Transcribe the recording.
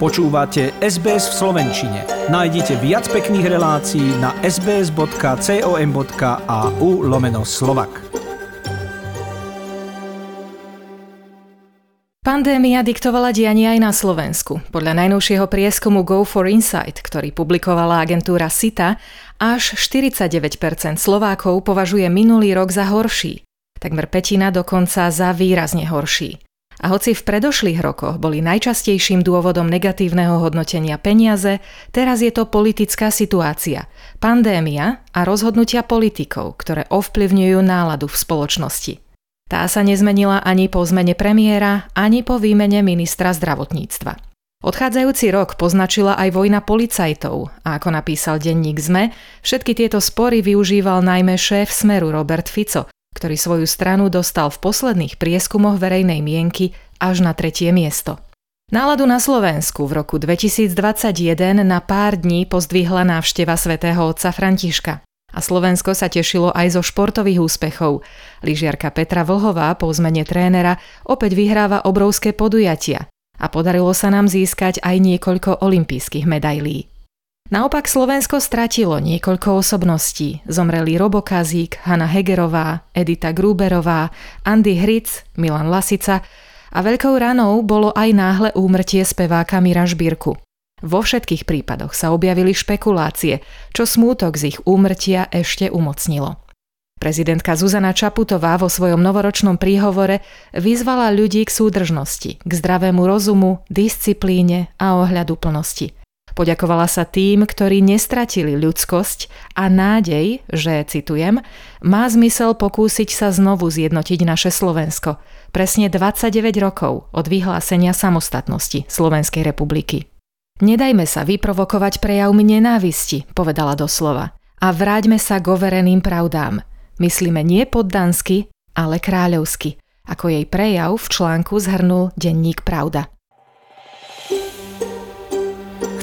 Počúvate SBS v Slovenčine. Nájdite viac pekných relácií na sbs.com.au lomeno slovak. Pandémia diktovala dianie aj na Slovensku. Podľa najnovšieho prieskumu Go for Insight, ktorý publikovala agentúra SITA, až 49% Slovákov považuje minulý rok za horší. Takmer petina dokonca za výrazne horší. A hoci v predošlých rokoch boli najčastejším dôvodom negatívneho hodnotenia peniaze, teraz je to politická situácia, pandémia a rozhodnutia politikov, ktoré ovplyvňujú náladu v spoločnosti. Tá sa nezmenila ani po zmene premiéra, ani po výmene ministra zdravotníctva. Odchádzajúci rok poznačila aj vojna policajtov a ako napísal denník ZME, všetky tieto spory využíval najmä šéf Smeru Robert Fico, ktorý svoju stranu dostal v posledných prieskumoch verejnej mienky až na tretie miesto. Náladu na Slovensku v roku 2021 na pár dní pozdvihla návšteva svätého otca Františka. A Slovensko sa tešilo aj zo športových úspechov. Lyžiarka Petra Vlhová po zmene trénera opäť vyhráva obrovské podujatia a podarilo sa nám získať aj niekoľko olympijských medailí. Naopak Slovensko stratilo niekoľko osobností. Zomreli Robo Kazík, Hanna Hegerová, Edita Gruberová, Andy Hric, Milan Lasica a veľkou ranou bolo aj náhle úmrtie speváka Mira Žbírku. Vo všetkých prípadoch sa objavili špekulácie, čo smútok z ich úmrtia ešte umocnilo. Prezidentka Zuzana Čaputová vo svojom novoročnom príhovore vyzvala ľudí k súdržnosti, k zdravému rozumu, disciplíne a ohľadu plnosti – Poďakovala sa tým, ktorí nestratili ľudskosť a nádej, že, citujem, má zmysel pokúsiť sa znovu zjednotiť naše Slovensko. Presne 29 rokov od vyhlásenia samostatnosti Slovenskej republiky. Nedajme sa vyprovokovať prejavmi nenávisti, povedala doslova. A vráťme sa k overeným pravdám. Myslíme nie poddansky, ale kráľovsky, ako jej prejav v článku zhrnul denník Pravda.